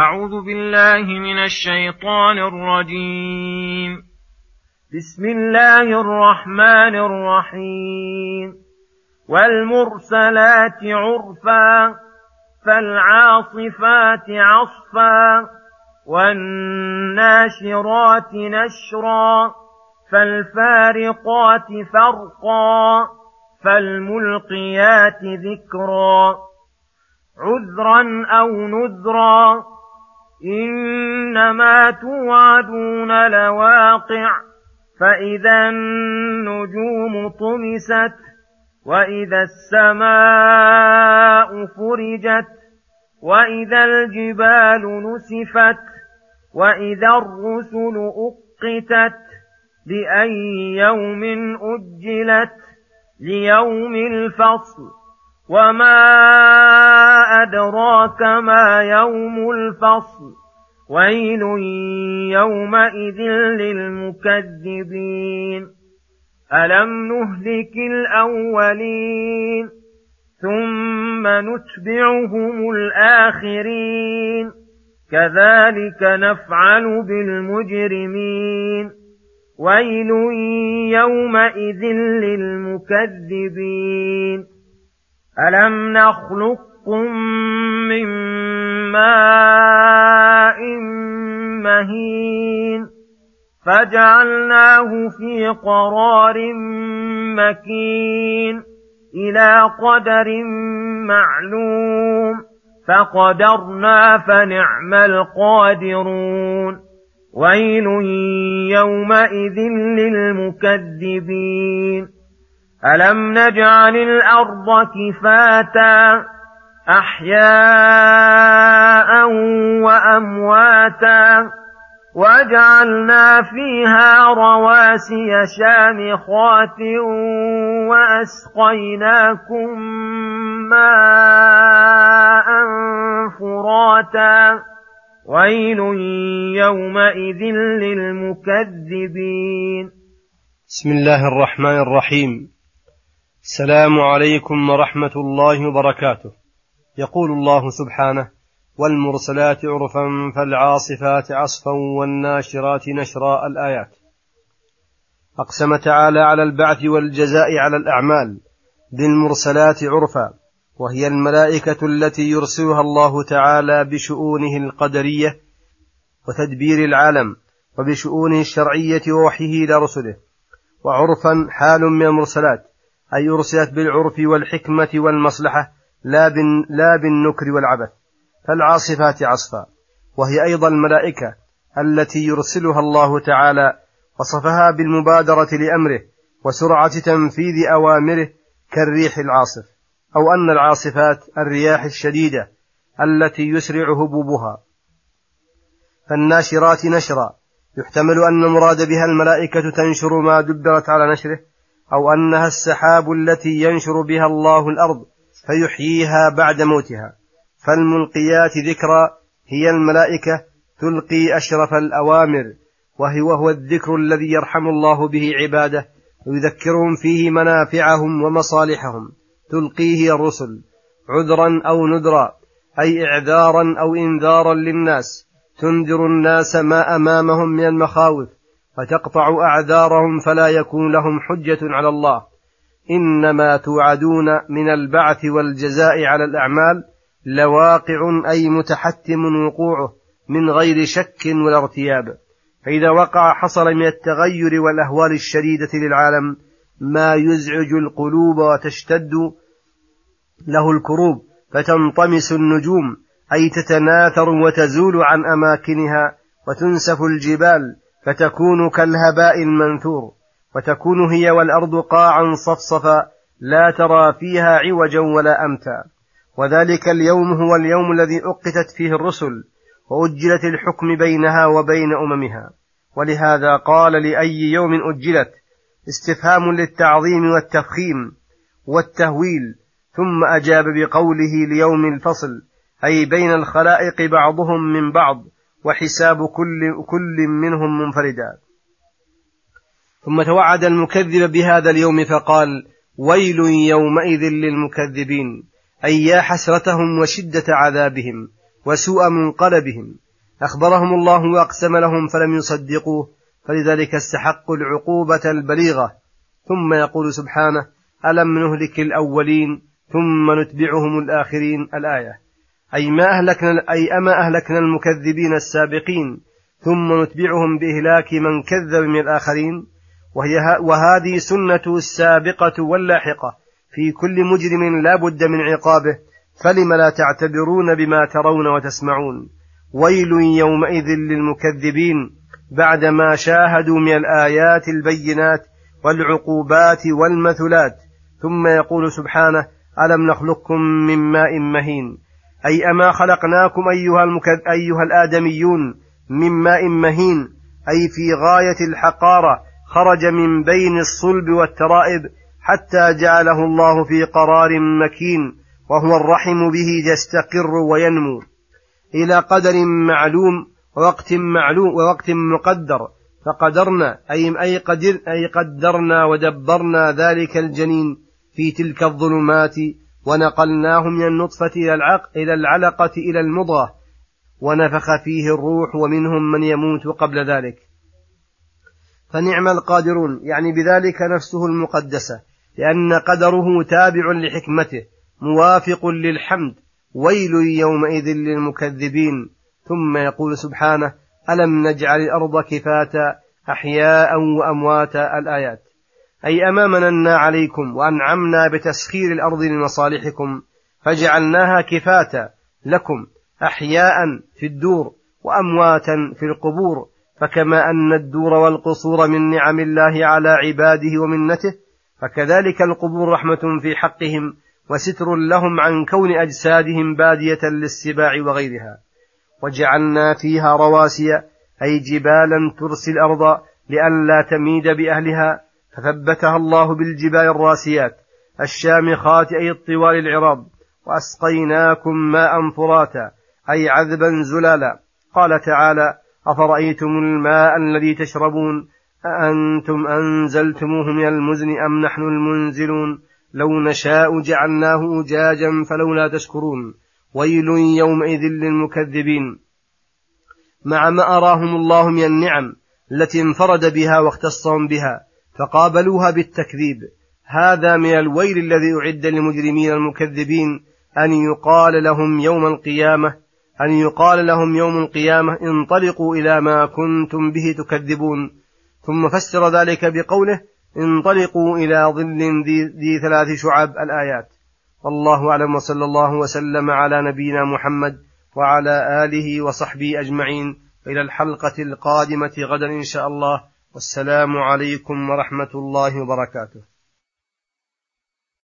أعوذ بالله من الشيطان الرجيم. بسم الله الرحمن الرحيم. والمرسلات عرفا فالعاصفات عصفا والناشرات نشرا فالفارقات فرقا فالملقيات ذكرا. عذرا أو نذرا إنما توعدون لواقع فإذا النجوم طمست وإذا السماء فرجت وإذا الجبال نسفت وإذا الرسل أقتت لأي يوم أجلت ليوم الفصل. وما أدراك ما يوم الفصل. ويل يومئذ للمكذبين الم نهلك الاولين ثم نتبعهم الاخرين كذلك نفعل بالمجرمين ويل يومئذ للمكذبين الم نخلقكم من ماء مهين فجعلناه في قرار مكين إلى قدر معلوم فقدرنا فنعم القادرون ويل يومئذ للمكذبين الم نجعل الأرض كفاتا أحياء وأمواتا وجعلنا فيها رواسي شامخات وأسقيناكم ماء فراتا. ويل يومئذ للمكذبين. بسم الله الرحمن الرحيم. السلام عليكم ورحمة الله وبركاته. يقول الله سبحانه والمرسلات عرفا فالعاصفات عصفا والناشرات نشرا الآيات. أقسم تعالى على البعث والجزاء على الأعمال بالمرسلات عرفا وهي الملائكة التي يرسلها الله تعالى بشؤونه القدرية وتدبير العالم وبشؤونه الشرعية ووحيه إلى رسله. وعرفا حال من المرسلات أي أرسلت بالعرف والحكمة والمصلحة لا, لا بالنكر والعبث فالعاصفات عصفا وهي أيضا الملائكة التي يرسلها الله تعالى وصفها بالمبادرة لأمره وسرعة تنفيذ أوامره كالريح العاصف أو أن العاصفات الرياح الشديدة التي يسرع هبوبها. فالناشرات نشرا يحتمل أن المراد بها الملائكة تنشر ما دبرت على نشره أو أنها السحاب التي ينشر بها الله الأرض فيحييها بعد موتها. فالملقيات ذكرى هي الملائكة تلقي أشرف الأوامر وهو وهو الذكر الذي يرحم الله به عباده ويذكرهم فيه منافعهم ومصالحهم. تلقيه الرسل عذرا أو نذرا أي اعذارا أو انذارا للناس. تنذر الناس ما أمامهم من المخاوف فتقطع أعذارهم فلا يكون لهم حجة على الله. إنما توعدون من البعث والجزاء على الأعمال لواقع أي متحتم وقوعه من غير شك ولا ارتياب. فإذا وقع حصل من التغير والأهوال الشديدة للعالم ما يزعج القلوب وتشتد له الكروب فتنطمس النجوم أي تتناثر وتزول عن أماكنها وتنسف الجبال فتكون كالهباء المنثور. وتكون هي والأرض قاعا صفصفا لا ترى فيها عوجا ولا أمتا. وذلك اليوم هو اليوم الذي أقتت فيه الرسل وأجلت الحكم بينها وبين أممها. ولهذا قال لأي يوم أجلت استفهام للتعظيم والتفخيم والتهويل ثم أجاب بقوله ليوم الفصل أي بين الخلائق بعضهم من بعض وحساب كل, كل منهم منفردا. ثم توعد المكذب بهذا اليوم فقال ويل يومئذ للمكذبين أي يا حسرتهم وشدة عذابهم وسوء منقلبهم. أخبرهم الله وأقسم لهم فلم يصدقوه فلذلك استحقوا العقوبة البليغة. ثم يقول سبحانه ألم نهلك الأولين ثم نتبعهم الآخرين؟ الآية. أي ما أهلكنا أي أما أهلكنا المكذبين السابقين ثم نتبعهم بإهلاك من كذب من الآخرين؟ وهي وهذه سنة السابقة واللاحقة. في كل مجرم لا بد من عقابه فلم لا تعتبرون بما ترون وتسمعون. ويل يومئذ للمكذبين بعدما شاهدوا من الآيات البينات والعقوبات والمثلات. ثم يقول سبحانه ألم نخلقكم من ماء مهين؟ أي أما خلقناكم أيها, المكذ أيها الآدميون من ماء مهين؟ أي في غاية الحقارة خرج من بين الصلب والترائب حتى جعله الله في قرار مكين وهو الرحم به يستقر وينمو. إلى قدر معلوم ووقت معلوم ووقت مقدر. فقدرنا أي أي قدر أي قدرنا ودبرنا ذلك الجنين في تلك الظلمات ونقلناه من النطفة إلى العق إلى العلقة إلى المضغة ونفخ فيه الروح ومنهم من يموت قبل ذلك. فنعم القادرون يعني بذلك نفسه المقدسة لأن قدره تابع لحكمته موافق للحمد ويل يومئذ للمكذبين. ثم يقول سبحانه ألم نجعل الأرض كفاتا أحياء وأمواتا الآيات؟ أي أما مننا عليكم وأنعمنا بتسخير الأرض لمصالحكم فجعلناها كفاتا لكم أحياء في الدور وأمواتا في القبور. فكما أن الدور والقصور من نعم الله على عباده ومنته فكذلك القبور رحمة في حقهم وستر لهم عن كون أجسادهم بادية للسباع وغيرها. وجعلنا فيها رواسي أي جبالا ترسي الأرض لئلا تميد بأهلها فثبتها الله بالجبال الراسيات الشامخات أي الطوال العراض وأسقيناكم ماء فراتا أي عذبا زلالا. قال تعالى أفرأيتم الماء الذي تشربون؟ أأنتم أنزلتموه من المزن أم نحن المنزلون؟ لو نشاء جعلناه أجاجا فلولا تشكرون. ويل يومئذ للمكذبين. مع ما أراهم الله من النعم التي انفرد بها واختصهم بها فقابلوها بالتكذيب. هذا من الويل الذي أعد للمجرمين المكذبين أن يقال لهم يوم القيامة أن يقال لهم يوم القيامة انطلقوا إلى ما كنتم به تكذبون. ثم فسر ذلك بقوله انطلقوا إلى ظل ذي ثلاث شعب الآيات. والله أعلم وصلى الله وسلم على نبينا محمد وعلى آله وصحبه أجمعين. إلى الحلقة القادمة غدا إن شاء الله. والسلام عليكم ورحمة الله وبركاته.